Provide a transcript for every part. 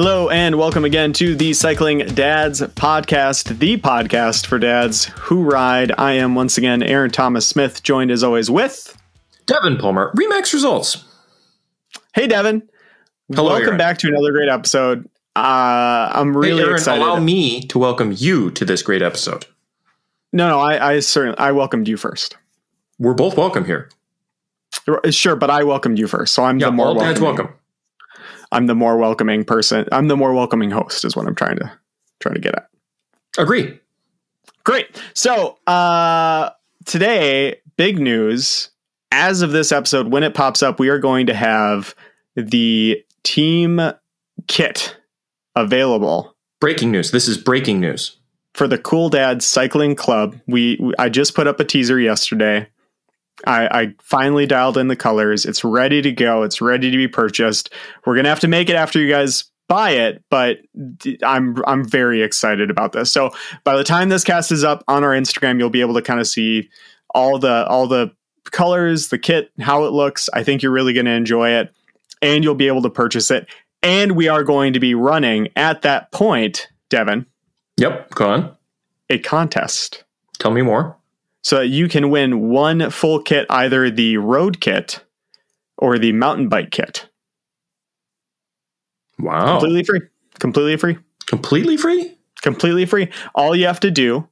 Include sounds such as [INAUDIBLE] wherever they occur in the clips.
Hello, and welcome again to the Cycling Dads podcast, the podcast for dads who ride. I am once again Aaron Thomas Smith, joined as always with Devon Palmer. Remax results. Hey, Devon. Hello, welcome Aaron. back to another great episode. Uh, I'm really hey, Aaron, excited. allow me to welcome you to this great episode. no, no, I, I certainly I welcomed you first. We're both welcome here. Sure, but I welcomed you first, so I'm Yeah, the more all dads welcome. I'm the more welcoming person. I'm the more welcoming host, is what I'm trying to trying to get at. Agree. Great. So uh, today, big news. As of this episode, when it pops up, we are going to have the team kit available Breaking news. This is breaking news. for the Cool Dad Cycling Club. We, we I just put up a teaser yesterday. I, I finally dialed in the colors. It's ready to go. It's ready to be purchased. We're gonna have to make it after you guys buy it, but I'm I'm very excited about this. So by the time this cast is up on our Instagram, you'll be able to kind of see all the all the colors, the kit, how it looks. I think you're really going to enjoy it, and you'll be able to purchase it. And we are going to be running at that point, Devon, Yep. Go on. a contest Tell me more. So that you can win one full kit, either the road kit or the mountain bike kit. Wow. Completely free. Completely free. Completely free? Completely free. All you have to do,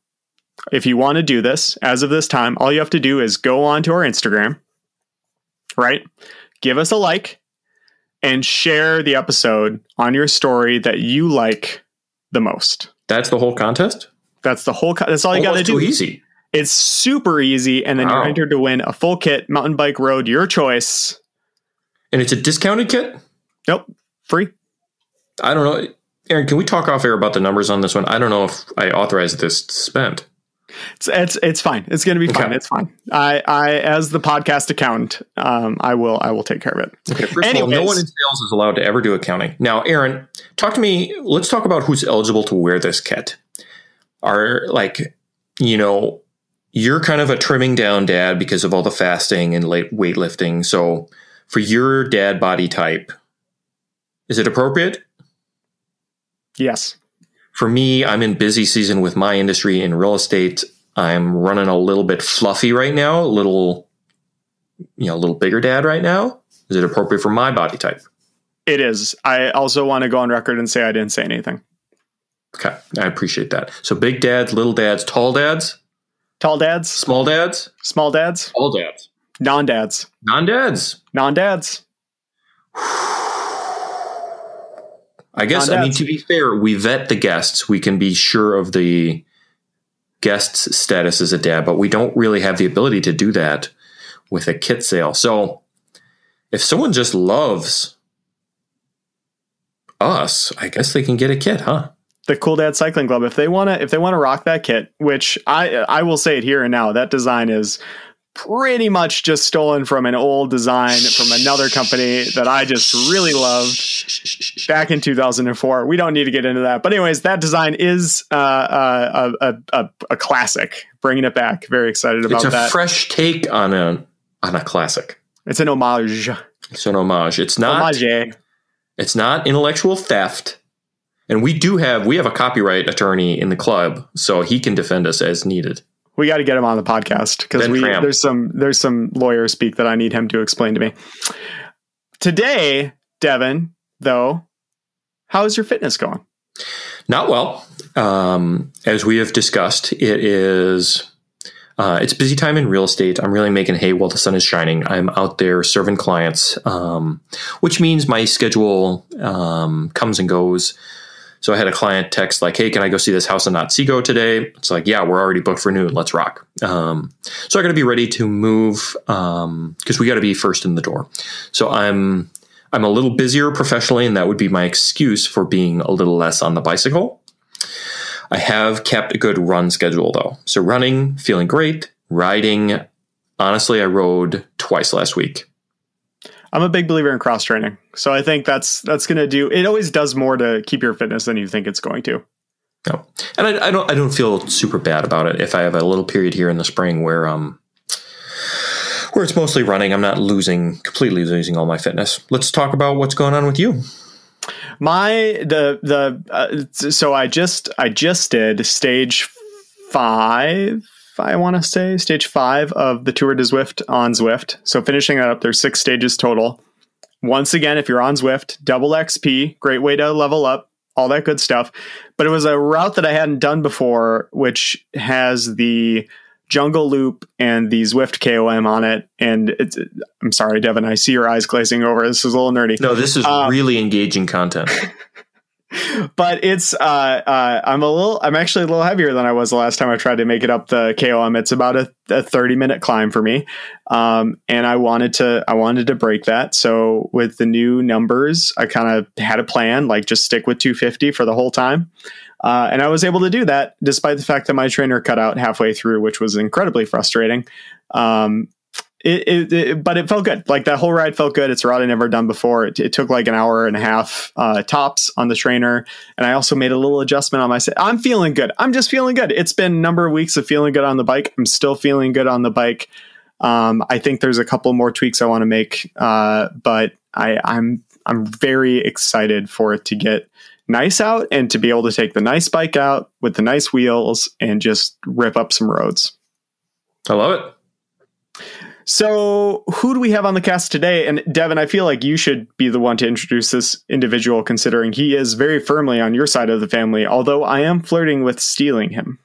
if you want to do this as of this time, all you have to do is go onto our Instagram, right? Give us a like and share the episode on your story that you like the most. That's the whole contest? That's the whole. Co- that's all you oh, got to do. too easy. It's super easy, and then you're entered to win a full kit, mountain bike road, your choice. And it's a discounted kit? Nope, free. I don't know. Aaron, can we talk off air about the numbers on this one? I don't know if I authorized this to spend. It's it's, it's fine. It's going to be fine. Okay. It's fine. I I as the podcast accountant, um, I will I will take care of it. Okay, first of all, no one in sales is allowed to ever do accounting. Now, Aaron, talk to me. Let's talk about who's eligible to wear this kit. Are like, you know, you're kind of a trimming down dad because of all the fasting and late weightlifting. So, for your dad body type, is it appropriate? Yes. For me, I'm in busy season with my industry in real estate. I'm running a little bit fluffy right now, a little, you know, a little bigger dad right now. Is it appropriate for my body type? It is. I also want to go on record and say I didn't say anything. Okay, I appreciate that. So big dads, little dads, tall dads, Tall dads, small dads, small dads, all dads, non dads, non dads. non dads. I guess I mean to be fair, we vet the guests. We can be sure of the guest's status as a dad, but we don't really have the ability to do that with a kit sale. So if someone just loves us, I guess they can get a kit, huh? The Cool Dad Cycling Club. If they want to, if they want to rock that kit, which I I will say it here and now, that design is pretty much just stolen from an old design from another company that I just really loved. back in 2004. We don't need to get into that. But anyways, that design is uh, uh, a, a, a, a classic. Bringing it back. Very excited about that. It's a that. fresh take on a on a classic. it's an homage. It's an homage. It's not Homage. It's not intellectual theft. And we do have we have a copyright attorney in the club, so he can defend us as needed. We got to get him on the podcast because we Cram. there's some there's some lawyer speak that I need him to explain to me. Today, Devon, though, how's your fitness going? Not well. Um, as we have discussed, it is uh, it's busy time in real estate. I'm really making hay while the sun is shining. I'm out there serving clients, um, which means my schedule um, comes and goes. So I had a client text like, "Hey, can I go see this house in Otsego today?" It's like, "Yeah, we're already booked for noon. Let's rock." Um, so I got to be ready to move because we got to be first in the door. So I'm I'm a little busier professionally, and that would be my excuse for being a little less on the bicycle. I have kept a good run schedule though. So running, feeling great. Riding, honestly, I rode twice last week. I'm a big believer in cross training, so I think that's that's going to do. It always does more to keep your fitness than you think it's going to. No. And I, I don't I don't feel super bad about it if I have a little period here in the spring where um where it's mostly running, I'm not losing completely losing all my fitness. Let's talk about what's going on with you. My the the uh, so I just I just did stage five. I want to say stage five of the Tour de Zwift on Zwift. So finishing that up, there's six stages total. Once again, if you're on Zwift, double XP, great way to level up, all that good stuff. But it was a route that I hadn't done before, which has the jungle loop and the Zwift KOM on it. And it's, I'm sorry, Devon, I see your eyes glazing over. This is a little nerdy. No, this is um, really engaging content. [LAUGHS] but it's uh, uh, I'm a little I'm actually a little heavier than I was the last time I tried to make it up the KOM. It's about a, a 30 minute climb for me, um, and I wanted to I wanted to break that. So with the new numbers, I kind of had a plan, like just stick with 250 for the whole time. Uh, and I was able to do that despite the fact that my trainer cut out halfway through, which was incredibly frustrating. Um, it, it, it, but it felt good. Like that whole ride felt good. It's a ride I never done before. It, it took like an hour and a half uh, tops on the trainer, and I also made a little adjustment on my set. I'm feeling good. I'm just feeling good. It's been a number of weeks of feeling good on the bike. I'm still feeling good on the bike. Um, I think there's a couple more tweaks I want to make, uh, but I, I'm I'm very excited for it to get nice out and to be able to take the nice bike out with the nice wheels and just rip up some roads. I love it. So, who do we have on the cast today? And Devon, I feel like you should be the one to introduce this individual, considering he is very firmly on your side of the family, although I am flirting with stealing him.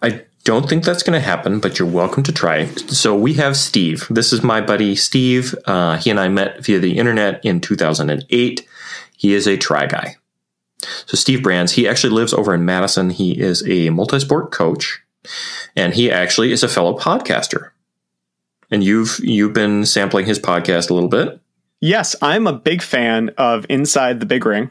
I don't think that's going to happen, but you're welcome to try. So, we have Steve. This is my buddy Steve. Uh, he and I met via the internet in 2008. He is a try guy. So Steve Brandes, he actually lives over in Madison. He is a multi-sport coach, and he actually is a fellow podcaster. And you've you've been sampling his podcast a little bit. Yes, I'm a big fan of Inside the Big Ring,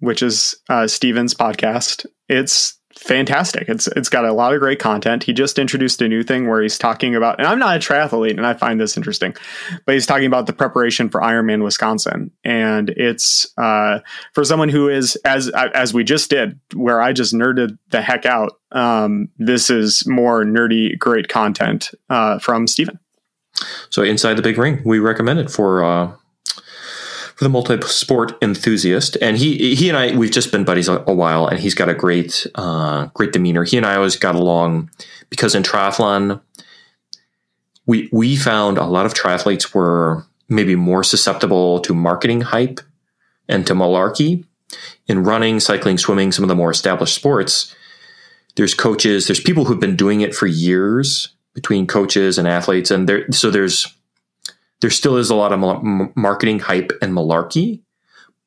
which is uh, Steven's podcast. It's fantastic. It's it's got a lot of great content. He just introduced a new thing where he's talking about, and I'm not a triathlete, and I find this interesting, but he's talking about the preparation for Ironman Wisconsin, and it's uh, for someone who is as as we just did, where I just nerded the heck out. Um, this is more nerdy, great content uh, from Steven. So inside the big ring, we recommend it for uh, for the multi-sport enthusiast. And he he and I we've just been buddies a, a while, and he's got a great uh, great demeanor. He and I always got along because in triathlon, we we found a lot of triathletes were maybe more susceptible to marketing hype and to malarkey. In running, cycling, swimming, some of the more established sports, there's coaches, there's people who've been doing it for years between coaches and athletes, and there so there's there still is a lot of marketing hype and malarkey,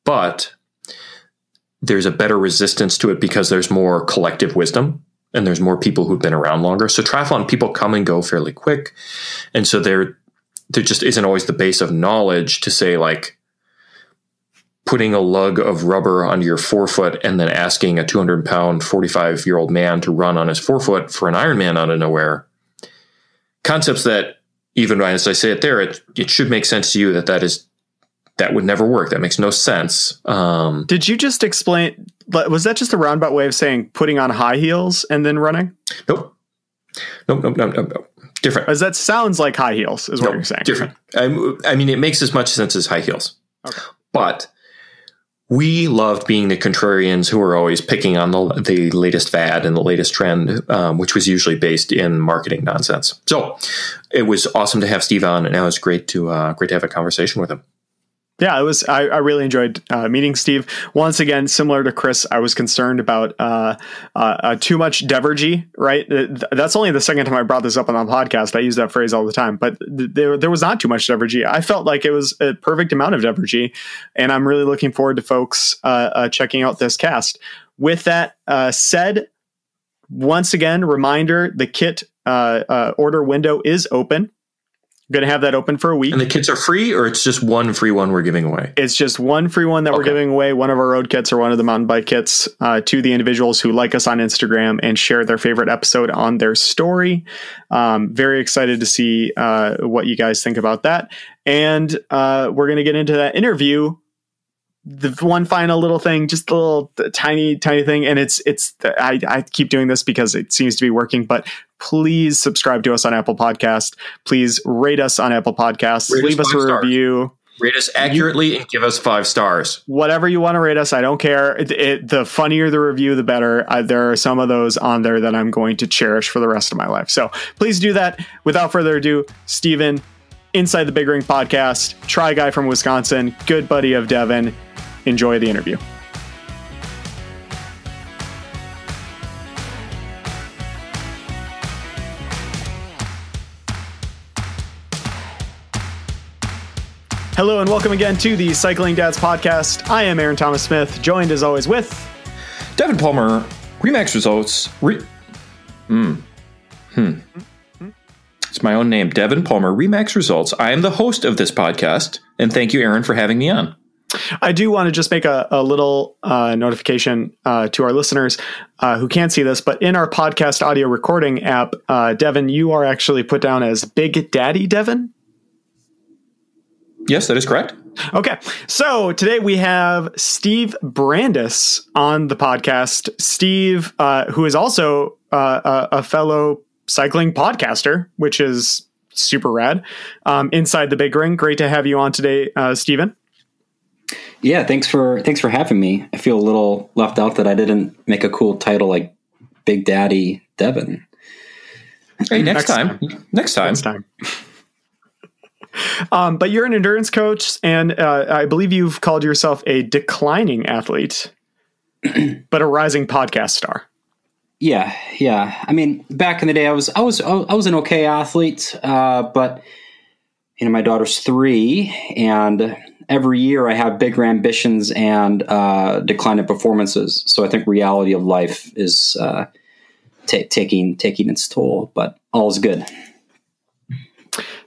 but there's a better resistance to it because there's more collective wisdom and there's more people who've been around longer. So triathlon people come and go fairly quick. And so there there just isn't always the base of knowledge to say like putting a lug of rubber under your forefoot and then asking a 200 pound 45 year old man to run on his forefoot for an Ironman out of nowhere. Concepts that even as I say it there, it, it should make sense to you that that is that would never work. That makes no sense. Um, Did you just explain? Was that just a roundabout way of saying putting on high heels and then running? Nope. Nope. Nope. Nope. Nope. nope. Different. As that sounds like high heels, is what nope, you're saying. Different. I, I mean, it makes as much sense as high heels. Okay. But we loved being the contrarians who were always picking on the, the latest fad and the latest trend, um, which was usually based in marketing nonsense. So it was awesome to have Steve on, and it was great to uh, great to have a conversation with him yeah, it was. I, I really enjoyed uh, meeting Steve. Once again, similar to Chris, I was concerned about uh, uh, uh too much divergy. Right, that's only the second time I brought this up on the podcast. I use that phrase all the time, but th- there there was not too much divergy. I felt like it was a perfect amount of divergy, and I'm really looking forward to folks uh, uh, checking out this cast. With that said, once again, reminder: the kit order window is open going to have that open for a week. And the kits are free, or it's just one free one we're giving away? It's just one free one that okay. we're giving away, one of our road kits or one of the mountain bike kits uh, to the individuals who like us on Instagram and share their favorite episode on their story. Um, very excited to see uh, what you guys think about that. And uh, we're going to get into that interview the one final little thing, just a little tiny, tiny thing, and it's it's. I, I keep doing this because it seems to be working, but please subscribe to us on Apple Podcast. Please rate us on Apple Podcasts. Rate Leave us a star. review. Rate us accurately and give us five stars. Whatever you want to rate us, I don't care. It, it, the funnier the review, the better. Uh, there are some of those on there that I'm going to cherish for the rest of my life. So please do that. Without further ado, Steven, Inside the Big Ring podcast, try guy from Wisconsin, good buddy of Devon. Enjoy the interview. Hello and welcome again to the Cycling Dads podcast. I am Aaron Thomas Smith, joined as always with Devon Palmer, Remax results. Re- hmm. Hmm. It's my own name, Devon Palmer, Remax Results. I am the host of this podcast, and thank you, Aaron, for having me on. I do want to just make a, a little uh, notification uh, to our listeners uh, who can't see this, but in our podcast audio recording app, uh, Devon, you are actually put down as Big Daddy Devon. Yes, that is correct. Okay. So today we have Steve Brandes on the podcast. Steve, uh, who is also uh, a, a, fellow cycling podcaster, which is super rad. Um, inside the big ring. Great to have you on today, uh, Steven. Yeah, thanks for thanks for having me. I feel a little left out that I didn't make a cool title like Big Daddy Devon. Hey, next, next time. time. Next time. Next time. Um, but you're an endurance coach, and uh, I believe you've called yourself a declining athlete, [CLEARS THROAT] but a rising podcast star. Yeah, yeah. I mean, back in the day, I was I was I was an okay athlete, uh, but you know, my daughter's three, and every year I have bigger ambitions and uh, declining performances. So I think reality of life is uh, t- taking taking its toll, but all is good.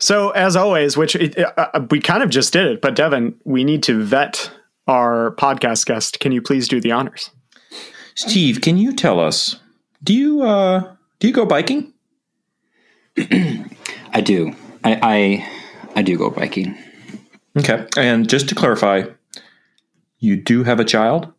So as always, which it, uh, uh, we kind of just did it, but Devon, we need to vet our podcast guest. Can you please do the honors? Steve, can you tell us do you uh, do you go biking? [CLEARS THROAT] I do. I, I I do go biking. Okay, and just to clarify, you do have a child.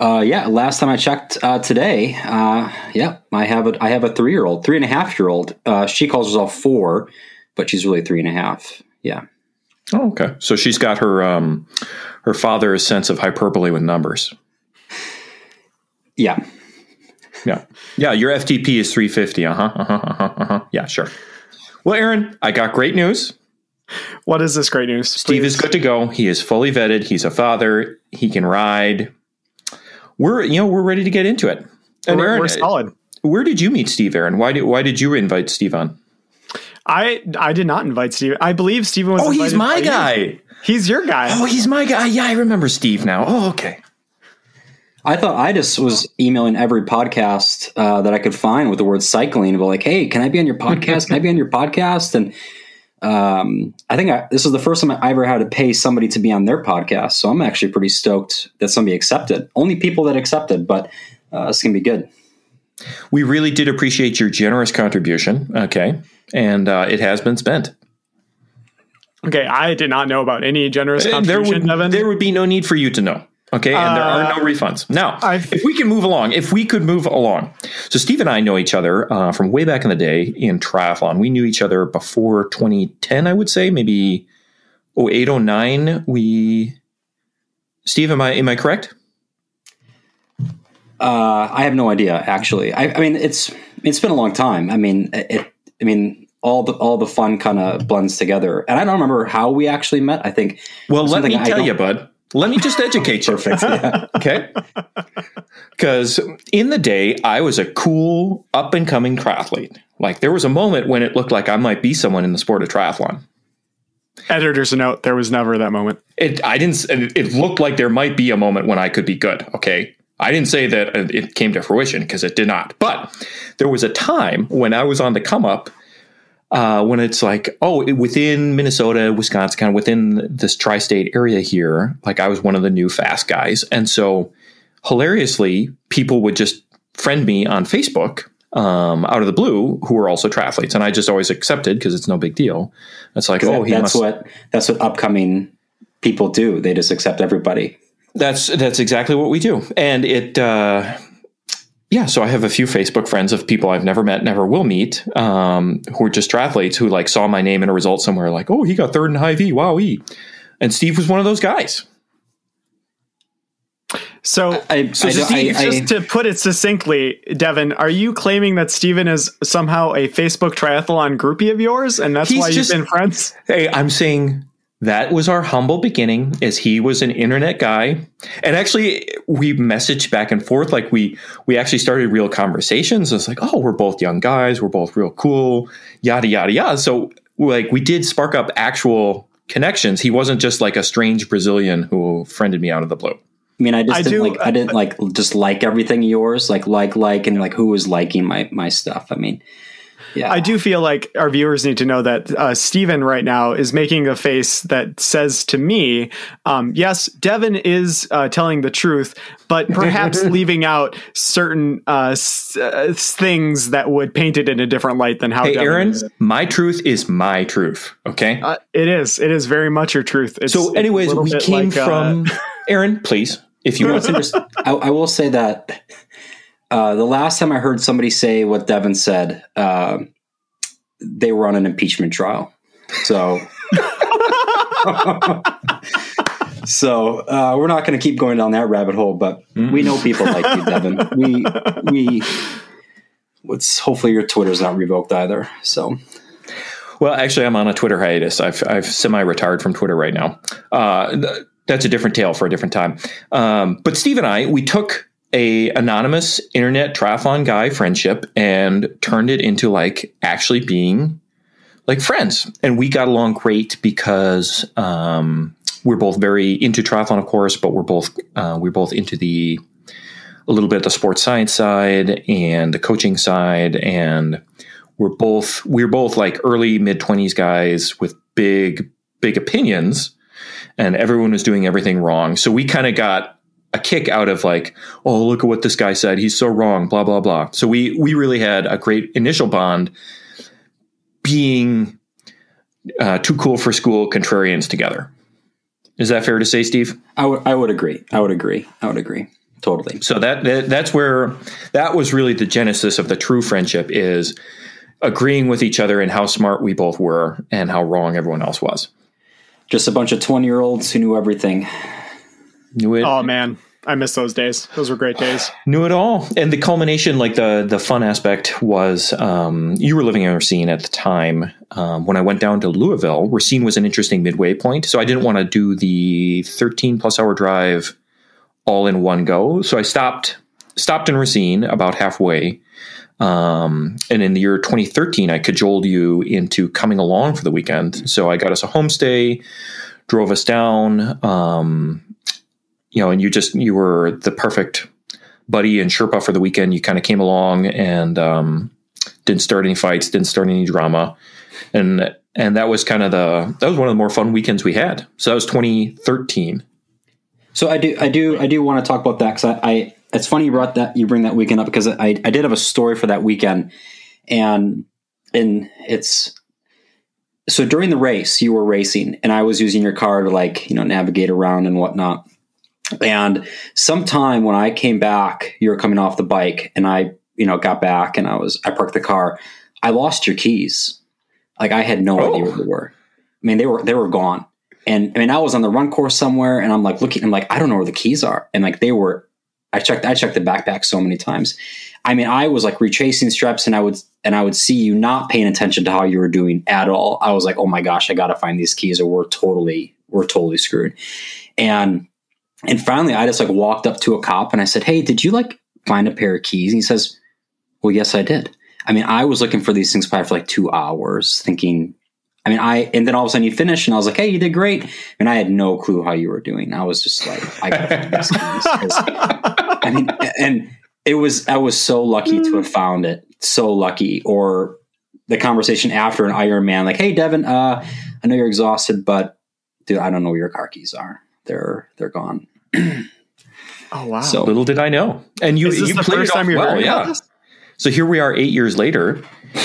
Uh, yeah. Last time I checked uh, today, uh, yeah, I have a I have a three year old, three and a half year old. Uh, she calls herself four, but she's really three and a half. Yeah. Oh, okay. So she's got her um, her father's sense of hyperbole with numbers. Yeah. Yeah. Yeah. Your FTP is 350. Uh huh. Uh huh. Uh-huh, uh-huh. Yeah, sure. Well, Aaron, I got great news. What is this great news? Steve is good to go. He is fully vetted. He's a father. He can ride. We're you know we're ready to get into it. And we're, Aaron, we're solid. Where did you meet Steve, Aaron? Why did why did you invite Steve on? I I did not invite Steve. I believe Steven was. Oh, he's my guy. You. He's your guy. Oh, he's my guy. Yeah, I remember Steve now. Oh, okay. I thought I just was emailing every podcast uh, that I could find with the word cycling, but like, hey, can I be on your podcast? can I be on your podcast? And um, I think I, this is the first time I ever had to pay somebody to be on their podcast. So I'm actually pretty stoked that somebody accepted. Only people that accepted, but uh, it's gonna be good. We really did appreciate your generous contribution. Okay, and uh, it has been spent. Okay, I did not know about any generous contribution. There would, there would be no need for you to know. Okay, and there are no uh, refunds. Now, I've, if we can move along, if we could move along. So, Steve and I know each other uh, from way back in the day in triathlon. We knew each other before 2010, I would say, maybe 08, 09. We, Steve, am I, am I correct? Uh, I have no idea, actually. I, I, mean, it's, it's been a long time. I mean, it, I mean, all the all the fun kind of blends together. And I don't remember how we actually met. I think. Well, let me tell you, bud. Let me just educate you. Perfect. Yeah. [LAUGHS] Okay. Because in the day, I was a cool, up and coming triathlete. Like there was a moment when it looked like I might be someone in the sport of triathlon. Editor's note: There was never that moment. It. I didn't. It looked like there might be a moment when I could be good. Okay. I didn't say that it came to fruition because it did not. But there was a time when I was on the come up uh, when it's like, oh, within Minnesota, Wisconsin, kind of within this tri state area here, like I was one of the new fast guys. And so hilariously, people would just friend me on Facebook um, out of the blue who were also triathletes. And I just always accepted because it's no big deal. It's like, oh, that, that's must- what that's what upcoming people do. They just accept everybody. That's that's exactly what we do. And it uh, yeah, so I have a few Facebook friends of people I've never met, never will meet, um, who are just triathletes who like saw my name in a result somewhere, like, oh, he got third in Hy-Vee, wow, e, And Steve was one of those guys. So, I, so I- Steve, I- I- just to put it succinctly, Devon, are you claiming that Steven is somehow a Facebook triathlon groupie of yours, and that's why just- you've been friends? Hey, I'm saying that was our humble beginning as he was an internet guy. And actually we messaged back and forth like we we actually started real conversations. It's like, oh, we're both young guys, we're both real cool, yada yada yada. So like we did spark up actual connections. He wasn't just like a strange Brazilian who friended me out of the blue. I mean, I just I didn't do- like. I didn't like just like everything of yours, like like like, and like who was liking my my stuff. I mean, yeah, I do feel like our viewers need to know that uh, Steven right now is making a face that says to me, um, yes, Devon is uh, telling the truth, but perhaps [LAUGHS] leaving out certain uh, s- uh, things that would paint it in a different light than how Hey, Devon Aaron, is. my truth is my truth. Okay. Uh, it is. It is very much your truth. It's, so, anyways, we came like, uh, from [LAUGHS] Aaron, please, if you You want. what's [LAUGHS] interesting? I, I will say that uh, the last time I heard somebody say what Devon said, uh, they were on an impeachment trial. So, [LAUGHS] so uh, we're not going to keep going down that rabbit hole. But we know people like you, Devon. We we. What's hopefully your Twitter's not revoked either. So Well, actually, I'm on a Twitter hiatus. I've, I've semi-retired from Twitter right now. Uh, th- that's a different tale for a different time. Um, but Steve and I, we took a anonymous internet triathlon guy friendship and turned it into like actually being like friends. And we got along great because um, we're both very into triathlon, of course, but we're both uh, we're both into the a little bit the sports science side and the coaching side. And we're both we're both like early mid 20s guys with big big opinions. And everyone was doing everything wrong. So we kind of got a kick out of like oh look at what this guy said he's so wrong blah blah blah so we we really had a great initial bond being uh, too cool for school contrarians together is that fair to say steve I would would agree. I would agree. I would agree totally. so that, that that's where that was really the genesis of the true friendship is agreeing with each other and how smart we both were and how wrong everyone else was. Just a bunch of twenty year olds who knew everything. Knew it, Oh man, I miss those days. Those were great days. [SIGHS] knew it all. And the culmination, like the the fun aspect, was um, you were living in Racine at the time. Um, when I went down to Louisville, Racine was an interesting midway point, so I didn't want to do the 13 plus hour drive all in one go. So I stopped stopped in Racine about halfway. Um, and in the year 2013, I cajoled you into coming along for the weekend. So I got us a homestay, drove us down. Um, you know, and you just you were the perfect buddy and Sherpa for the weekend. You kind of came along and um, didn't start any fights, didn't start any drama, and and that was kind of the that was one of the more fun weekends we had. So that was 2013. So I do, I do, I do want to talk about that because I, I, it's funny you brought that, you bring that weekend up because I, I did have a story for that weekend, and and it's so during the race you were racing and I was using your car to like you know navigate around and whatnot, and sometime when I came back, you were coming off the bike, and I you know got back and I was I parked the car, I lost your keys, like I had no Oh. idea where they were. I mean they were they were gone. And I mean, I was on the run course somewhere, and I'm like looking. I'm like, I don't know where the keys are, and like they were. I checked. I checked the backpack so many times. I mean, I was like retracing steps, and I would and I would see you not paying attention to how you were doing at all. I was like, oh my gosh, I got to find these keys, or we're totally we're totally screwed. And and finally, I just like walked up to a cop, and I said, hey, did you like find a pair of keys? And he says, well, yes, I did. I mean, I was looking for these things probably for like two hours, thinking I mean, I and then all of a sudden you finish and I was like, "Hey, you did great!" And I had no clue how you were doing. I was just like, "I got these keys." [LAUGHS] I mean, and it was I was so lucky to have found it, so lucky. Or the conversation after an Iron Man, like, "Hey, Devon, uh, I know you're exhausted, but dude, I don't know where your car keys are. They're they're gone." [CLEARS THROAT] Oh wow. So- Little did I know. And you is this you the played first it off time you're well, yeah. this? So here we are, eight years later.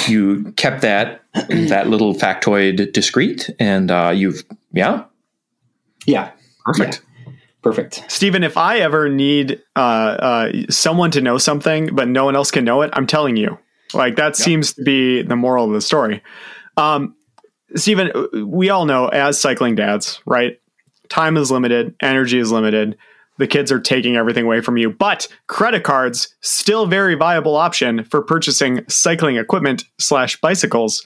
You kept that [CLEARS THROAT] that little factoid discreet, and uh, you've yeah, Yeah, perfect. Perfect. Steven, if I ever need uh, uh, someone to know something, but no one else can know it, I'm telling you. Like that seems to be the moral of the story. Um, Steven, we all know as cycling dads, right? Time is limited, energy is limited. The kids are taking everything away from you, but credit cards still very viable option for purchasing cycling equipment slash bicycles.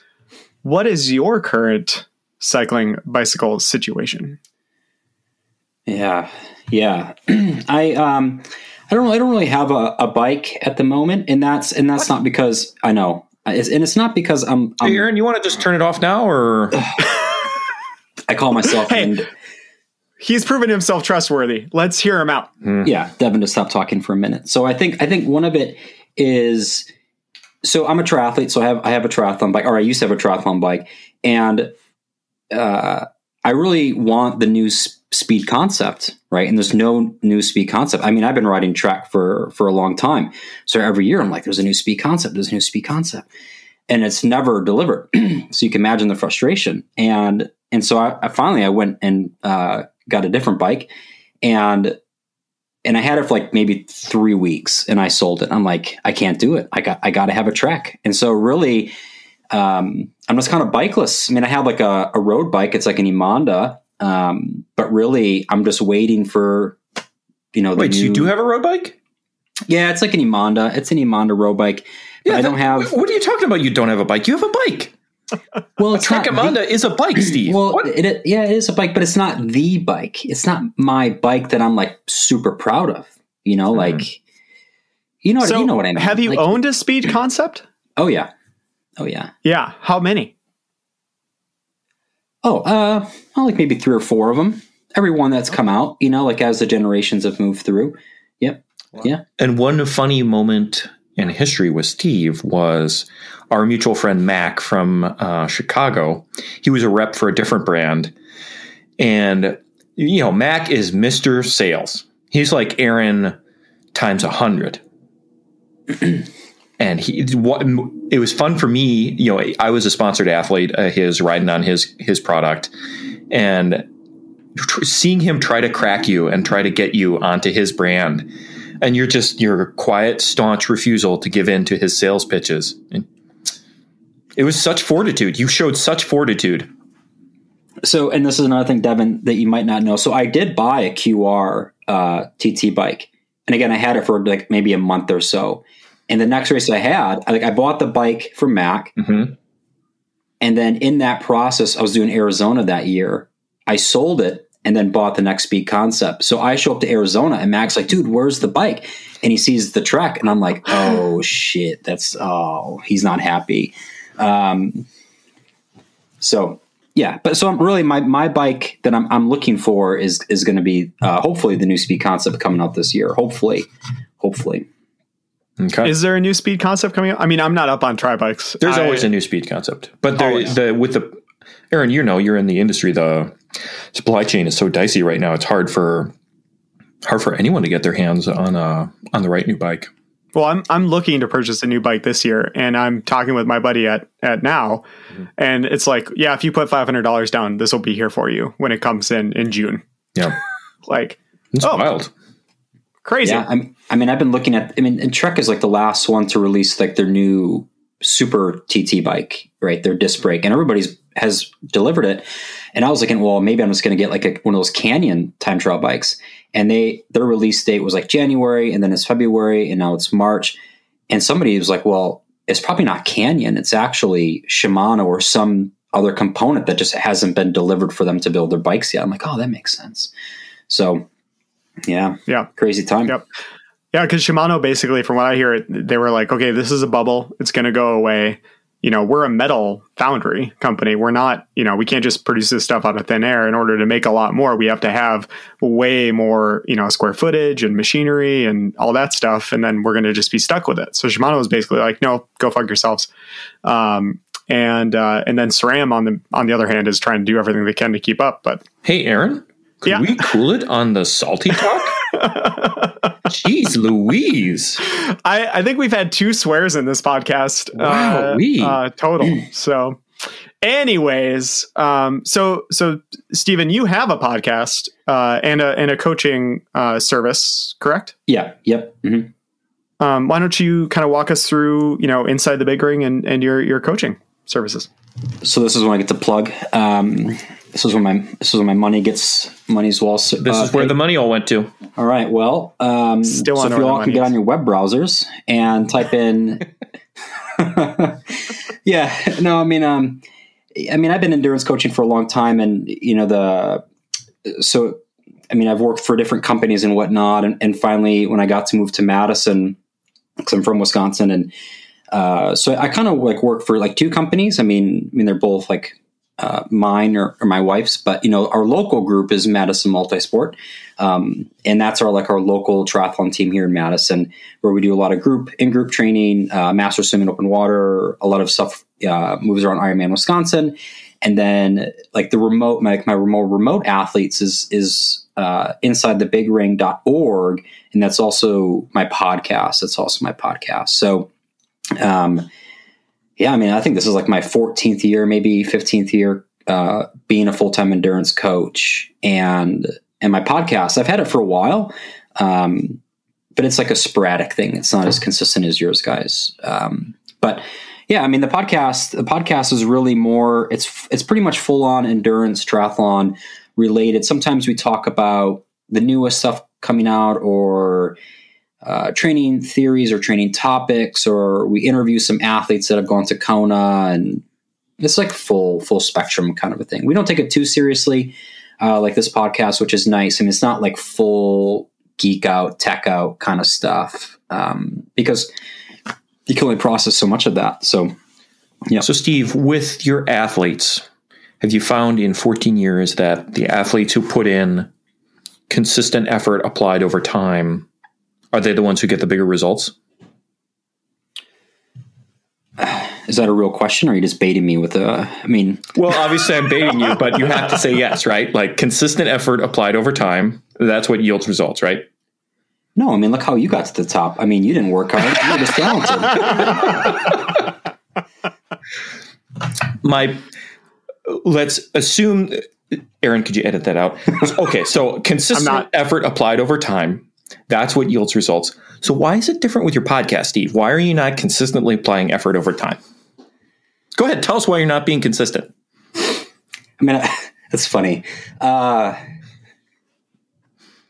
What is your current cycling bicycle situation? Yeah, yeah. [CLEARS THROAT] I um, I don't. I don't really have a, a bike at the moment, and that's and that's not because I know, it's, and it's not because I'm. I'm Hey, Aaron, you want to just turn it off now, or [SIGHS] I call myself. Hey. An- He's proven himself trustworthy. Let's hear him out. yeah, Devon, to stop talking for a minute. So I think I think one of it is. So I'm a triathlete, so I have I have a triathlon bike, or I used to have a triathlon bike, and uh, I really want the new s- speed concept, right? And there's no new speed concept. I mean, I've been riding Trek for for a long time, so every year I'm like, "There's a new speed concept. There's a new speed concept," and it's never delivered. [CLEARS THROAT] so you can imagine the frustration. And and so I, I finally I went and uh, got a different bike, and and I had it for like maybe three weeks, and I sold it. I'm like, I can't do it. I got I got to have a trek. And so really, um, I'm just kind of bikeless. I mean, I have like a, a road bike. It's like an Emonda, um, but really, I'm just waiting for you know. The wait? so you do have a road bike? Yeah, it's like an Emonda. It's an Emonda road bike. But I don't have. What are you talking about? You don't have a bike? You have a bike. Well, it's Trek the- Emonda is a bike, Steve. Well, it, it- yeah, it is a bike, but it's not the bike. It's not my bike that I'm like super proud of. You know, like you know, what So, you know what I mean. have you Like- owned a speed concept? Oh yeah, oh yeah. Yeah. How many? Oh, uh, well, like maybe three or four of them. Every one that's come out, you know, like as the generations have moved through. Yep. Yeah. And one funny moment in history with Steve was our mutual friend Mac from uh, Chicago. He was a rep for a different brand, and you know Mac is Mister Sales. He's like Aaron times a hundred. [CLEARS THROAT] and he what it was fun for me you know i was a sponsored athlete uh, his riding on his his product and tr- seeing him try to crack you and try to get you onto his brand and you're just your quiet staunch refusal to give in to his sales pitches and it was such fortitude you showed such fortitude So, and this is another thing, Devon, that you might not know. So, I did buy a QR uh, TT bike, and again, I had it for like maybe a month or so. And the next race I had, I, like I bought the bike from Mac, mm-hmm. and then in that process, I was doing Arizona that year. I sold it and then bought the next speed concept. So I show up to Arizona, and Mac's like, "Dude, where's the bike?" And he sees the Trek, and I'm like, "Oh [LAUGHS] shit, that's oh, he's not happy." Um, so yeah, but so I'm really my my bike that I'm I'm looking for is is going to be uh, hopefully the new speed concept coming out this year. Hopefully, hopefully. okay Is there a new speed concept coming out? I mean, I'm not up on tri bikes. there's I- always a new speed concept but there, Always. the with the aaron you know you're in the industry the supply chain is so dicey right now it's hard for hard for anyone to get their hands on uh on the right new bike Well, I'm I'm looking to purchase a new bike this year, and I'm talking with my buddy at at now, Mm-hmm. and it's like, yeah, if you put five hundred dollars down, this will be here for you when it comes in in June. yeah [LAUGHS] Like it's Oh. wild crazy. Yeah, I mean, I mean, I've been looking at. I mean, and Trek is like the last one to release like their new super TT bike, right? Their disc brake, and everybody's has delivered it. And I was thinking, well, maybe I'm just going to get like a, one of those Canyon time trial bikes. And they their release date was like January, and then it's February, and now it's March. And somebody was like, well, it's probably not Canyon; it's actually Shimano or some other component that just hasn't been delivered for them to build their bikes yet. I'm like, oh, that makes sense. So, yeah, Yeah. crazy time. Yep. Yeah, because Shimano basically, from what I hear, they were like, okay, this is a bubble. It's going to go away. You know, we're a metal foundry company. We're not, you know, we can't just produce this stuff out of thin air. In order to make a lot more, we have to have way more, you know, square footage and machinery and all that stuff. And then we're going to just be stuck with it. So Shimano was basically like, no, go fuck yourselves. Um, and uh, and then SRAM on the on the other hand is trying to do everything they can to keep up. But Hey, Aaron, could Yeah. we cool it on the salty talk? [LAUGHS] Jeez Louise. I, I think we've had two swears in this podcast. Wow, uh, we. uh, total. So, Anyways, um, so so Steven, you have a podcast uh, and a and a coaching uh, service, correct? Yeah. Yep. hmm Um, why don't you kind of walk us through, you know, inside the big ring and, and your your coaching services? So this is when I get to plug. Um, this is where my this is when my money gets money's well. This is where the money all went to. All right. Well, um, Still so on if you all can get on your web browsers and type in, [LAUGHS] yeah, no, I mean, um, I mean, I've been endurance coaching for a long time, and you know the so. I mean, I've worked for different companies and whatnot, and, and finally, when I got to move to Madison, because I'm from Wisconsin, and uh, so I kind of like work for like two companies. I mean, I mean they're both like uh, mine or, or my wife's, but you know, our local group is Madison Multisport, um, and that's our like our local triathlon team here in Madison, where we do a lot of group in group training, uh, master swim in open water, a lot of stuff uh, moves around Ironman Wisconsin, and then like the remote, my, my remote remote athletes is is uh, inside the big ring.org, and that's also my podcast. That's also my podcast. So. Um, yeah, I mean, I think this is like my 14th year, maybe 15th year, uh, being a full time endurance coach, and and my podcast. I've had it for a while, um, but it's like a sporadic thing. It's not as consistent as yours, guys. Um, but yeah, I mean, the podcast. The podcast is really more. It's it's pretty much full on endurance triathlon related. Sometimes we talk about the newest stuff coming out, or uh, training theories or training topics, or we interview some athletes that have gone to Kona, and it's like full full spectrum kind of a thing. We don't take it too seriously, uh, like this podcast, which is nice. I mean, it's not like full geek out, tech out kind of stuff um, because you can only process so much of that. So, yeah. So, Steve, with your athletes, have you found in 14 years that the athletes who put in consistent effort applied over time are they the ones who get the bigger results? Is that a real question, or are you just baiting me with a? I mean, Well, obviously, I'm baiting you, but you have to say yes, right? Like consistent effort applied over time. That's what yields results, right? no. I mean, look how you got to the top. I mean, you didn't work hard. You were just talented. [LAUGHS] my let's assume aaron could you edit that out okay so [LAUGHS] consistent not. effort applied over time that's what yields results so why is it different with your podcast steve why are you not consistently applying effort over time go ahead tell us why you're not being consistent I mean, [LAUGHS] that's funny. Uh,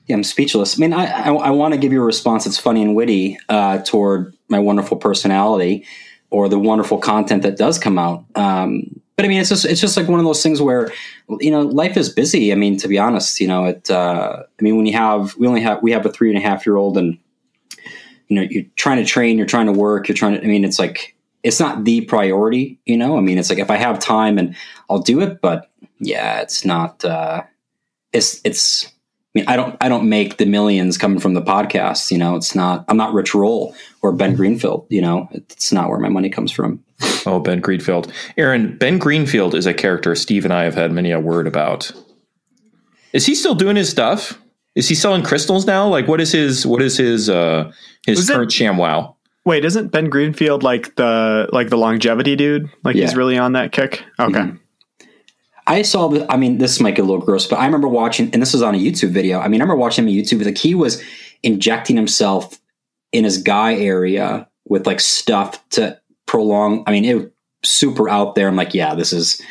yeah, I'm speechless. I mean, I, I, I want to give you a response that's funny and witty uh, toward my wonderful personality or the wonderful content that does come out. Um, but I mean, it's just it's just like one of those things where you know life is busy. I mean, to be honest, you know, it. Uh, I mean, when you have we only have we have a three and a half year old, and you know, you're trying to train, you're trying to work, you're trying to. I mean, it's like it's not the priority. You know, I mean, it's like if I have time and I'll do it, but yeah, it's not. Uh, it's it's. I mean, I don't I don't make the millions coming from the podcast. You know, it's not. I'm not Rich Roll or Ben Greenfield. You know, it's not where my money comes from. Oh ben greenfield aaron ben greenfield is a character steve and i have had many a word about is he still doing his stuff is he selling crystals now like what is his what is his uh his Was current sham wow Wait, isn't Ben Greenfield like the like the longevity dude? Like he's really on that kick? Okay. Mhm. I saw the, I mean, this might get a little gross, but I remember watching, and this was on a YouTube video. I mean, I remember watching him on YouTube. Like he was injecting himself in his guy area with like stuff to prolong. I mean, it was super out there. I'm like, yeah, this is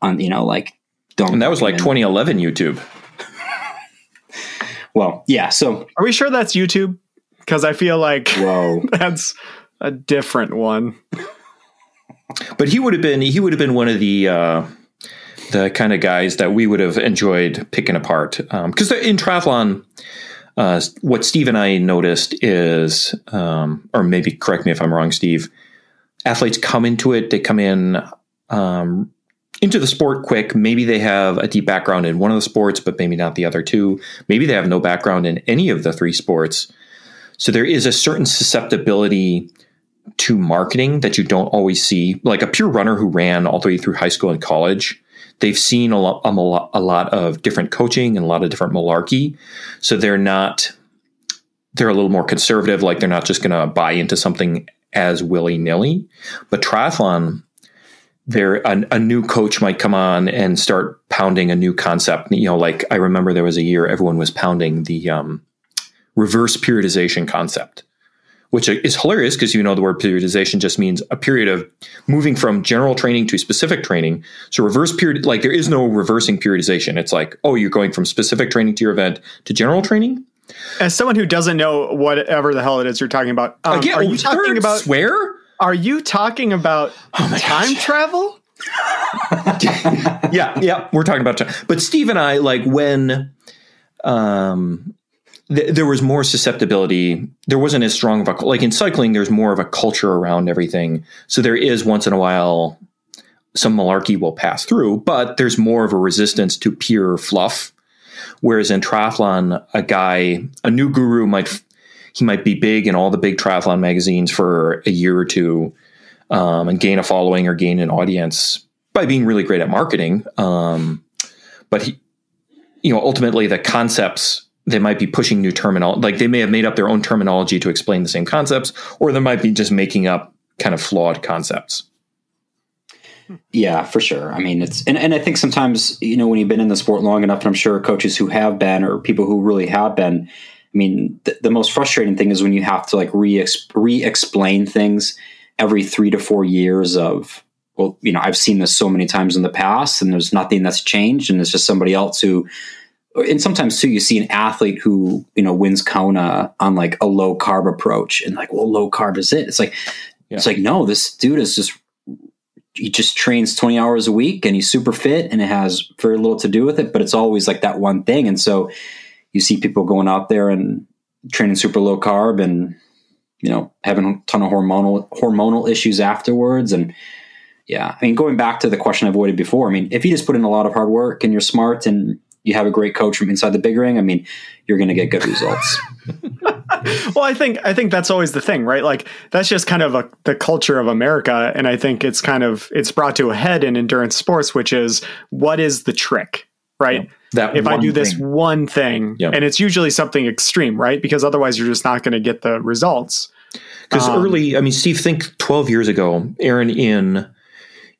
on, you know, like don't. and that was like recommend- 2011 youtube [LAUGHS] Well, yeah. So, Are we sure that's YouTube? Because I feel like whoa. [LAUGHS] that's a different one. but he would have been he would have been one of the uh the kind of guys that we would have enjoyed picking apart because in triathlon uh, what Steve and I noticed is, um, or maybe correct me if I'm wrong, Steve. Athletes come into it; they come in um, into the sport quick. Maybe they have a deep background in one of the sports, but maybe not the other two. Maybe they have no background in any of the three sports. So there is a certain susceptibility to marketing that you don't always see. Like a pure runner who ran all the way through high school and college, they've seen a lot, a lot, a lot of different coaching and a lot of different malarkey. So they're not, they're a little more conservative. Like they're not just going to buy into something as willy nilly. But triathlon, there a, a, new coach might come on and start pounding a new concept. You know, like I remember there was a year everyone was pounding the um, reverse periodization concept, which is hilarious because you know the word periodization just means a period of moving from general training to specific training. So reverse period, like there is no reversing periodization. It's like, oh, you're going from specific training to your event to general training. As someone who doesn't know whatever the hell it is you're talking about, um, Again, are you talking about swear? Are you talking about oh time gosh. travel? [LAUGHS] yeah, yeah, we're talking about time. But Steve and I, like when um, th- there was more susceptibility, there wasn't as strong of a like in cycling. There's more of a culture around everything, so there is once in a while some malarkey will pass through, but there's more of a resistance to pure fluff. Whereas in triathlon, a guy, a new guru might he might be big in all the big triathlon magazines for a year or two um, and gain a following or gain an audience by being really great at marketing. Um, but he, you know, ultimately the concepts they might be pushing new terminology, like they may have made up their own terminology to explain the same concepts, or they might be just making up kind of flawed concepts. Yeah, for sure. I mean, it's and, and I think sometimes you know when you've been in the sport long enough, and I'm sure coaches who have been or people who really have been. I mean, th- the most frustrating thing is when you have to like re re explain things every three to four years of well, you know, I've seen this so many times in the past, and there's nothing that's changed, and it's just somebody else who. And sometimes too, you see an athlete who you know wins Kona on like a low carb approach, and like, well, low carb is it? It's like, yeah. it's like, no, this dude is just he just trains 20 hours a week and he's super fit and it has very little to do with it but it's always like that one thing. And so you see people going out there and training super low carb and you know having a ton of hormonal hormonal issues afterwards. And yeah i mean going back to the question i avoided before i mean if you just put in a lot of hard work and you're smart and you have a great coach from inside the big ring i mean you're going to get good results [LAUGHS] [LAUGHS] well i think i think that's always the thing right like that's just kind of a, the culture of america and i think it's kind of it's brought to a head in endurance sports which is what is the trick right yeah that if I do this thing. one thing, yep. and it's usually something extreme, right? Because otherwise, you're just not going to get the results. Because um, early, I mean, Steve, think 12 years ago, Aaron in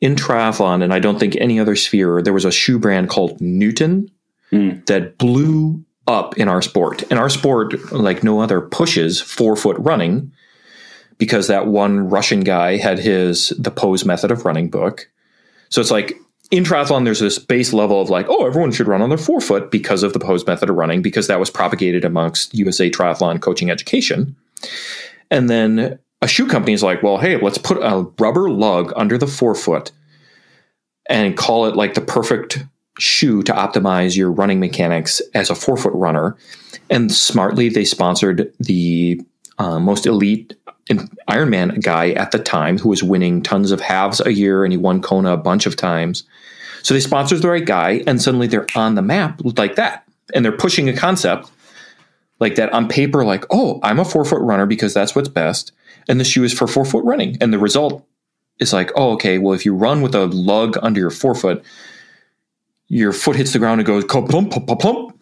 in triathlon, and I don't think any other sphere, there was a shoe brand called Newton mm. that blew up in our sport. And our sport, like no other, pushes forefoot running because that one Russian guy had his the pose method of running book. So it's like in triathlon, there's this base level of like, oh, everyone should run on their forefoot because of the pose method of running, because that was propagated amongst USA triathlon coaching education. And then a shoe company is like, well, hey, let's put a rubber lug under the forefoot and call it like the perfect shoe to optimize your running mechanics as a forefoot runner. And smartly, they sponsored the uh, most elite Ironman guy at the time who was winning tons of halves a year and he won Kona a bunch of times. So they sponsor the right guy and suddenly they're on the map like that. And they're pushing a concept like that on paper, like, oh, I'm a forefoot runner because that's what's best. And the shoe is for forefoot running. And the result is like, oh, okay, well, if you run with a lug under your forefoot, your foot hits the ground and goes plump, plump, plump.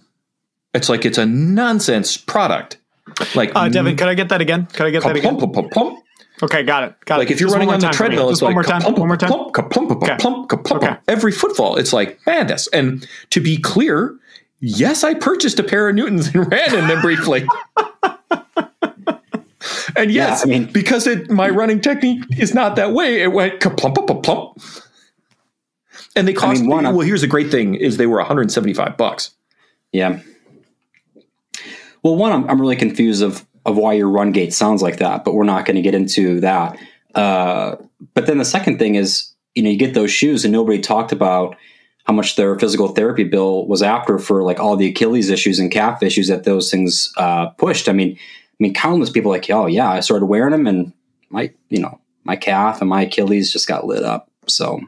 It's like it's a nonsense product. Like, uh, Devon, can I get that again? Can I get that again? Plump, plump, plump. Okay, got it. Got it. like it. if you're Just running on the treadmill, it's one like more time. One more time. Plump, plump, plump, plump, plump. Every footfall, it's like madness. And to be clear, yes, I purchased a pair of Newtons and ran in them briefly. [LAUGHS] and yes, yeah, I mean, because it, my running technique is not that way, it went plump, plump, plump. And they cost I mean, one, well, here's the great thing is they were 175 bucks. Yeah. Well, one, I'm, I'm really confused of of why your run gait sounds like that, but we're not going to get into that. Uh, but then the second thing is, you know, you get those shoes, and nobody talked about how much their physical therapy bill was after for like all the Achilles issues and calf issues that those things uh, pushed. I mean, I mean, countless people like, oh yeah, I started wearing them, and my, you know, my calf and my Achilles just got lit up. So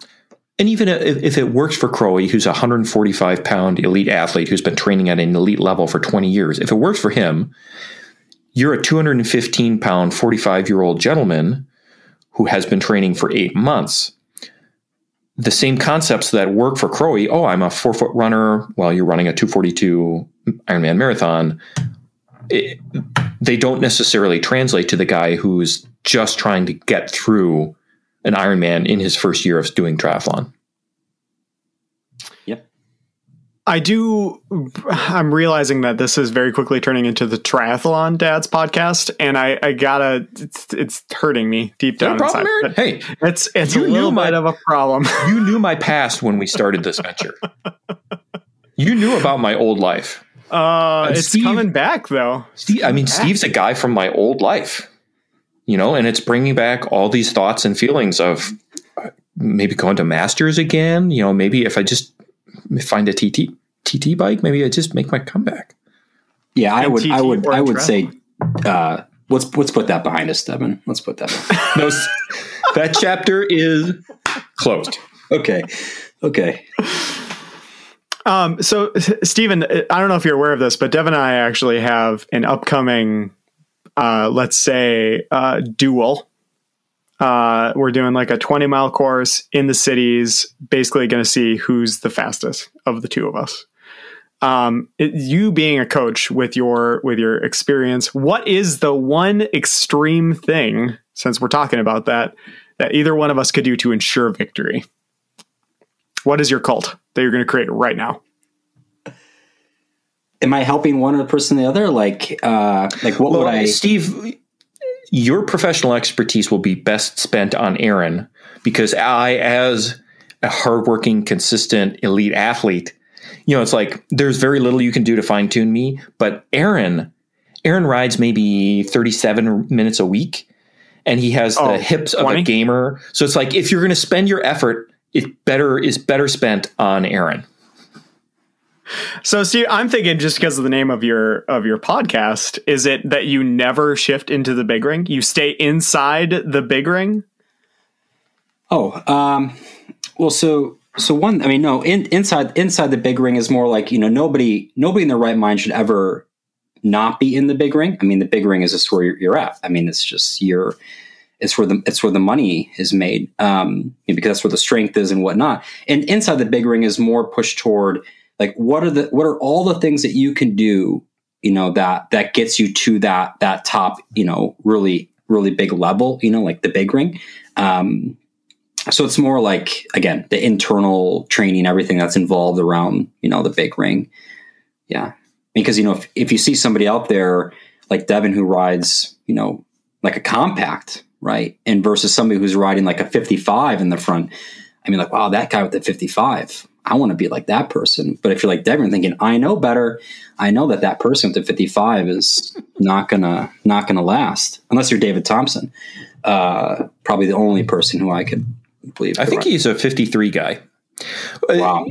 and even if it works for Crowie, who's a 145 pound elite athlete who's been training at an elite level for 20 years, if it works for him, you're a 215 pound, 45 year old gentleman who has been training for eight months. The same concepts that work for Crowie, oh, I'm a forefoot runner while you're running a 242 Ironman marathon, it, they don't necessarily translate to the guy who's just trying to get through an Ironman in his first year of doing triathlon. Yep. I do. I'm realizing that this is very quickly turning into the triathlon dads podcast, and I, I gotta. It's, it's hurting me deep down no problem, inside. Hey, it's it's you a little knew my- bit of a problem. [LAUGHS] you knew my [LAUGHS] past when we started this venture. you knew about my old life. Uh, And it's Steve- coming back though. Steve, I mean, Steve's a guy from my old life, you know, and it's bringing back all these thoughts and feelings of uh, maybe going to masters again. You know, maybe if I just find a TT TT bike, maybe I just make my comeback. Yeah, I And would. I would. I would say. Uh, let's let's put that behind us, Devon. Let's put that. No, [LAUGHS] that chapter is closed. okay. Okay. Um, so, S- Steven, I don't know if you're aware of this, but Devon and I actually have an upcoming, uh, let's say, uh, duel. Uh, we're doing like a 20 mile course in the cities, basically going to see who's the fastest of the two of us. Um, it- you being a coach with your with your experience, what is the one extreme thing, since we're talking about that, that either one of us could do to ensure victory? What is your cult that you're going to create right now? Am I helping one person or the other? Like, uh, like what would I? Steve, your professional expertise will be best spent on Aaron because I, as a hardworking, consistent, elite athlete, you know, it's like there's very little you can do to fine tune me. But Aaron, Aaron rides maybe 37 minutes a week, and he has Oh, the hips of a gamer. So it's like if you're going to spend your effort, it better is better spent on Aaron. So, Steve, I'm thinking just because of the name of your of your podcast, is it that you never shift into the big ring? You stay inside the big ring? Oh, um, well, so so one. I mean, no. In, inside inside the big ring is more like you know nobody nobody in their right mind should ever not be in the big ring. I mean, the big ring is just where you're, you're at. I mean, it's just you're. It's where the it's where the money is made, um, because that's where the strength is and whatnot. And inside the big ring is more pushed toward like what are the what are all the things that you can do, you know, that that gets you to that that top, you know, really really big level, you know, like the big ring. Um, so it's more like again the internal training everything that's involved around you know the big ring. Yeah. Because you know if, if you see somebody out there like devon who rides you know like a compact right? And versus somebody who's riding like a 55 in the front i mean like wow that guy with the 55 i want to be like that person but if you're like devon thinking i know better i know that that person with the 55 is not gonna not gonna last unless you're david thompson uh, probably the only person who i could believe I think could he's a 53 guy. Uh, Wow.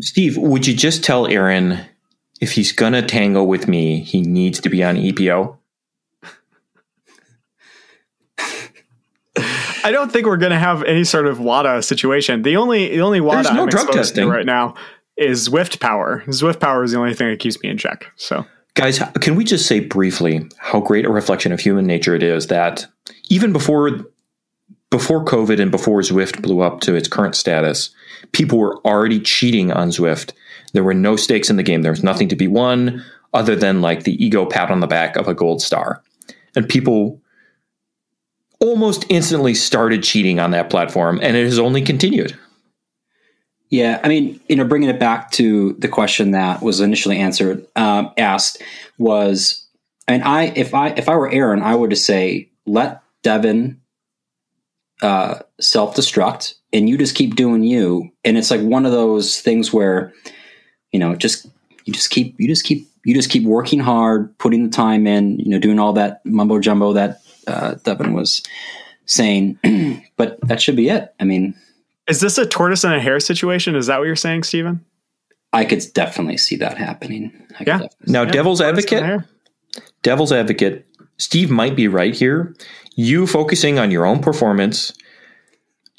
Steve, would you just tell Aaron if he's going to tango with me, he needs to be on EPO? I don't think we're going to have any sort of WADA situation. The only the only WADA no I'm drug testing. right now is Zwift power. Zwift power is the only thing that keeps me in check. So, Guys, can we just say briefly how great a reflection of human nature it is that even before before COVID and before Zwift blew up to its current status, people were already cheating on Zwift. There were no stakes in the game. There was nothing to be won other than like the ego pat on the back of a gold star. And people almost instantly started cheating on that platform, and it has only continued. Yeah, I mean, you know, bringing it back to the question that was initially answered, um, asked was, and I, if I, if I were Aaron, I would just say, let Devon uh, self destruct, and you just keep doing you. And it's like one of those things where, you know, just you just keep you just keep you just keep working hard, putting the time in, you know, doing all that mumbo jumbo that uh, Devon was saying. [CLEARS THROAT] but that should be it. I mean, is this a tortoise and a hare situation? Is that what you're saying, Steven? I could definitely see that happening. I Yeah. Now, Yeah, devil's tortoise and a advocate, hare. devil's advocate, Steve might be right here. You focusing on your own performance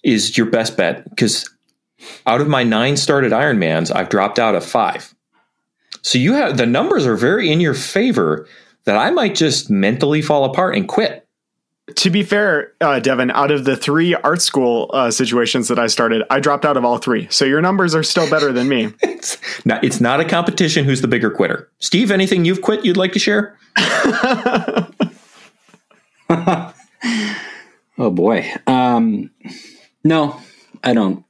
is your best bet because out of my nine started Ironmans, I've dropped out of five. So you have the numbers are very in your favor that I might just mentally fall apart and quit. To be fair, uh, Devon, out of the three art school uh, situations that I started, I dropped out of all three. So your numbers are still better than me. [LAUGHS] It's not, it's not a competition who's the bigger quitter. Steve, anything you've quit you'd like to share? [LAUGHS] Oh boy. Um, no, I don't.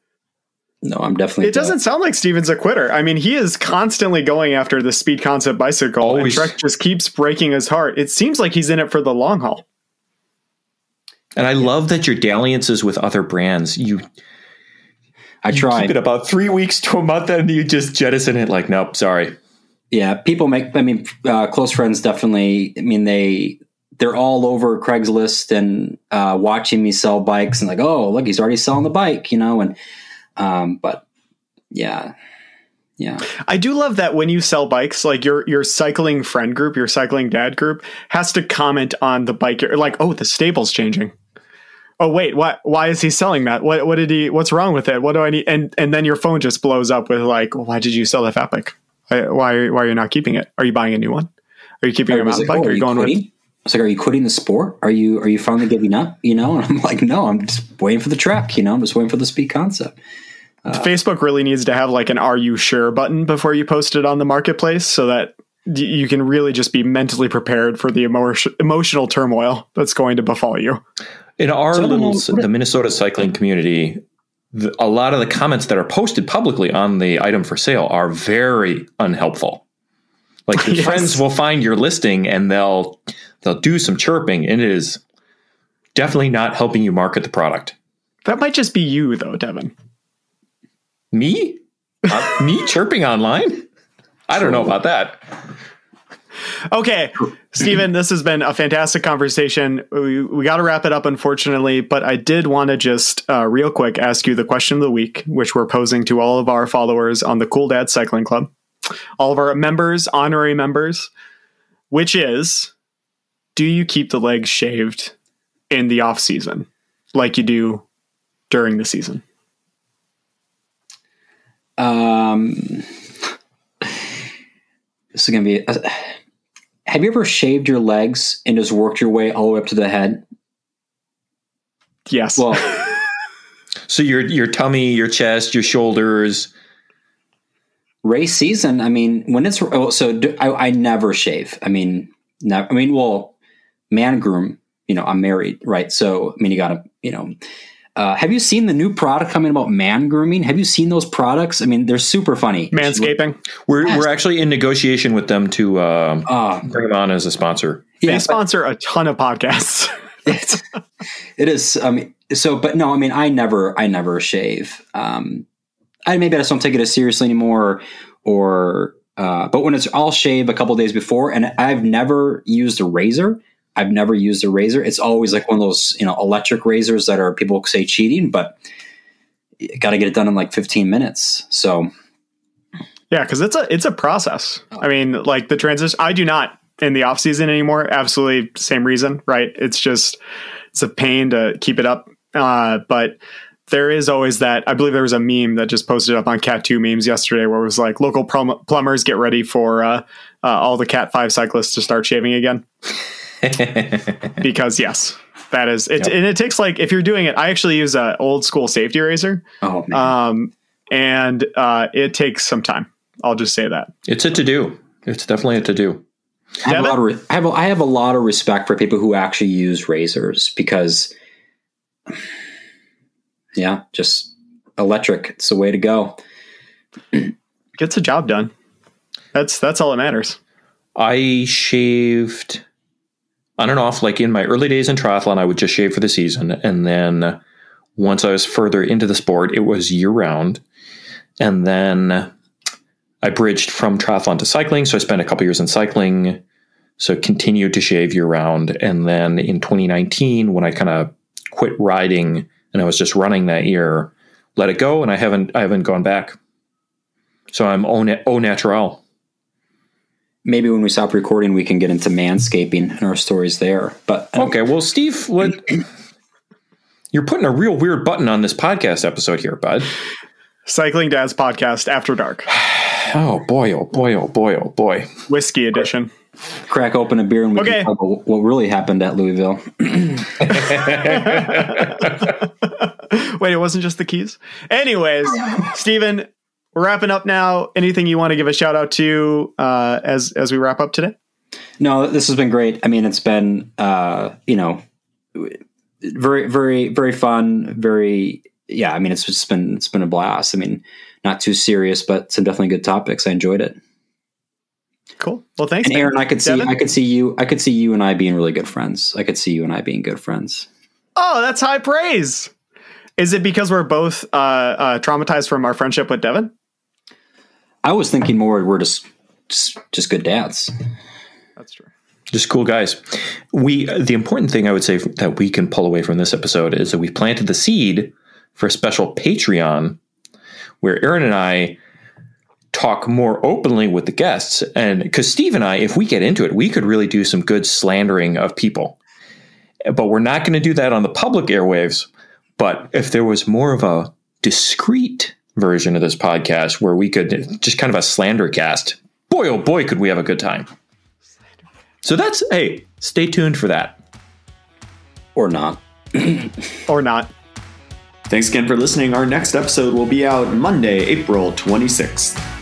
No, I'm definitely. It doesn't sound like Steven's a quitter. I mean, he is constantly going after the speed concept bicycle, Always. and Trek just keeps breaking his heart. It seems like he's in it for the long haul. And I love that your dalliances with other brands. You I keep tried. it about three weeks to a month, and you just jettison it. Like, nope, sorry. Yeah, people make. I mean, uh, close friends definitely. I mean, they they're all over Craigslist and uh, watching me sell bikes and like, oh, look, he's already selling the bike, you know. And um, but yeah, yeah, I do love that when you sell bikes, like your your cycling friend group, your cycling dad group, has to comment on the bike. You're like, oh, the stable's changing. Oh wait, why why is he selling that? What what did he? What's wrong with it? What do I need? And and then your phone just blows up with like, why did you sell that fat bike? Why why, why are you not keeping it? Are you buying a new one? Are you keeping I your mountain like, bike? oh, are you going with? I was like, are you quitting the sport? Are you are you finally giving up? You know, and I'm like, no, I'm just waiting for the Trek. You know, I'm just waiting for the speed concept. Uh, Facebook really needs to have like an "Are you sure?" button before you post it on the marketplace, so that you can really just be mentally prepared for the emotion, emotional turmoil that's going to befall you. In our So little the Minnesota cycling community, the, a lot of the comments that are posted publicly on the item for sale are very unhelpful. Like [LAUGHS] your Yes. friends will find your listing and they'll they'll do some chirping, and it is definitely not helping you market the product. That might just be you, though, Devon. Me, Uh, me chirping online. I don't know about that. Okay, Steven, this has been a fantastic conversation. We, we got to wrap it up, unfortunately, but I did want to just uh, real quick ask you the question of the week, which we're posing to all of our followers on the Cool Dad Cycling Club, all of our members, honorary members, which is do you keep the legs shaved in the off season like you do during the season? Um, this is gonna be. Uh, have you ever shaved your legs and just worked your way all the way up to the head? Yes. Well, [LAUGHS] So your your tummy, your chest, your shoulders. race season. I mean, when it's oh, so, do, I, I never shave. I mean, never. I mean, well, man groom. You know, I'm married, right? So, I mean, you gotta, you know. Uh, have you seen the new product coming about man grooming? Have you seen those products? I mean, they're super funny. Manscaping. We're Yes. we're actually in negotiation with them to uh, Uh, bring them on as a sponsor. They yeah, but- sponsor a ton of podcasts. [LAUGHS] it's, it is. I mean, so, but no, I mean, I never, I never shave. Um, I maybe I just don't take it as seriously anymore, or, uh, but when it's, I'll shave a couple days before, and I've never used a razor. I've never used a razor. It's always like one of those, you know, electric razors that are people say cheating, but got to get it done in like 15 minutes. So, Yeah, because it's a it's a process. I mean, like the transition. I do not in the off season anymore. Absolutely same reason, right? It's just it's a pain to keep it up. Uh, but there is always that. I believe there was a meme that just posted up on Cat Two memes yesterday, where it was like local plum- plumbers get ready for uh, uh, all the Cat Five cyclists to start shaving again. [LAUGHS] because yes, that is it. Yep. And it takes like if you're doing it. I actually use a old school safety razor, oh man. um, and uh, it takes some time. I'll just say that. It's a to do. It's definitely a to do. I have, a lot of re- I, have a, I have a lot of respect for people who actually use razors because, yeah, just electric. It's the way to go. gets the job done. That's that's all that matters. I shaved on and off, like in my early days in triathlon, I would just shave for the season. And then once I was further into the sport, it was year round. And then I bridged from triathlon to cycling. So I spent a couple years in cycling. So continued to shave year round. And then in 2019, when I kind of quit riding and I was just running that year, let it go. And I haven't, I haven't gone back. So I'm au, au natural. Maybe when we stop recording, we can get into manscaping and our stories there. But um, Okay, well, Steve, what [CLEARS THROAT] you're putting a real weird button on this podcast episode here, bud. Cycling Dad's podcast after dark, [SIGHS] Oh boy, oh boy, oh boy, oh boy. whiskey edition. crack open a beer and we Okay. can talk about what really happened at Louisville. [CLEARS THROAT] [LAUGHS] Wait, it wasn't just the keys. Anyways, Steven, we're wrapping up now. Anything you want to give a shout out to uh, as as we wrap up today? No, this has been great. I mean, it's been, uh, you know, very, very, very fun. Very, yeah. I mean, it's just been it's been a blast. I mean, not too serious, but some definitely good topics. I enjoyed it. Cool. Well, thanks. And Aaron, I could see, I could see you, I could see you and I being really good friends. I could see you and I being good friends. Oh, that's high praise. Is it because we're both uh, uh, traumatized from our friendship with Devon? I was thinking more we're just just, just good dads. That's true. Just cool guys. We the important thing I would say that we can pull away from this episode is that we planted the seed for a special Patreon where Aaron and I talk more openly with the guests. And because Steve and I, if we get into it, we could really do some good slandering of people. But we're not going to do that on the public airwaves. But if there was more of a discreet version of this podcast where we could just kind of a slander cast, boy, oh boy, could we have a good time. So that's, hey, stay tuned for that. Or not. [CLEARS THROAT] or not. Thanks again for listening. Our next episode will be out Monday, April 26th.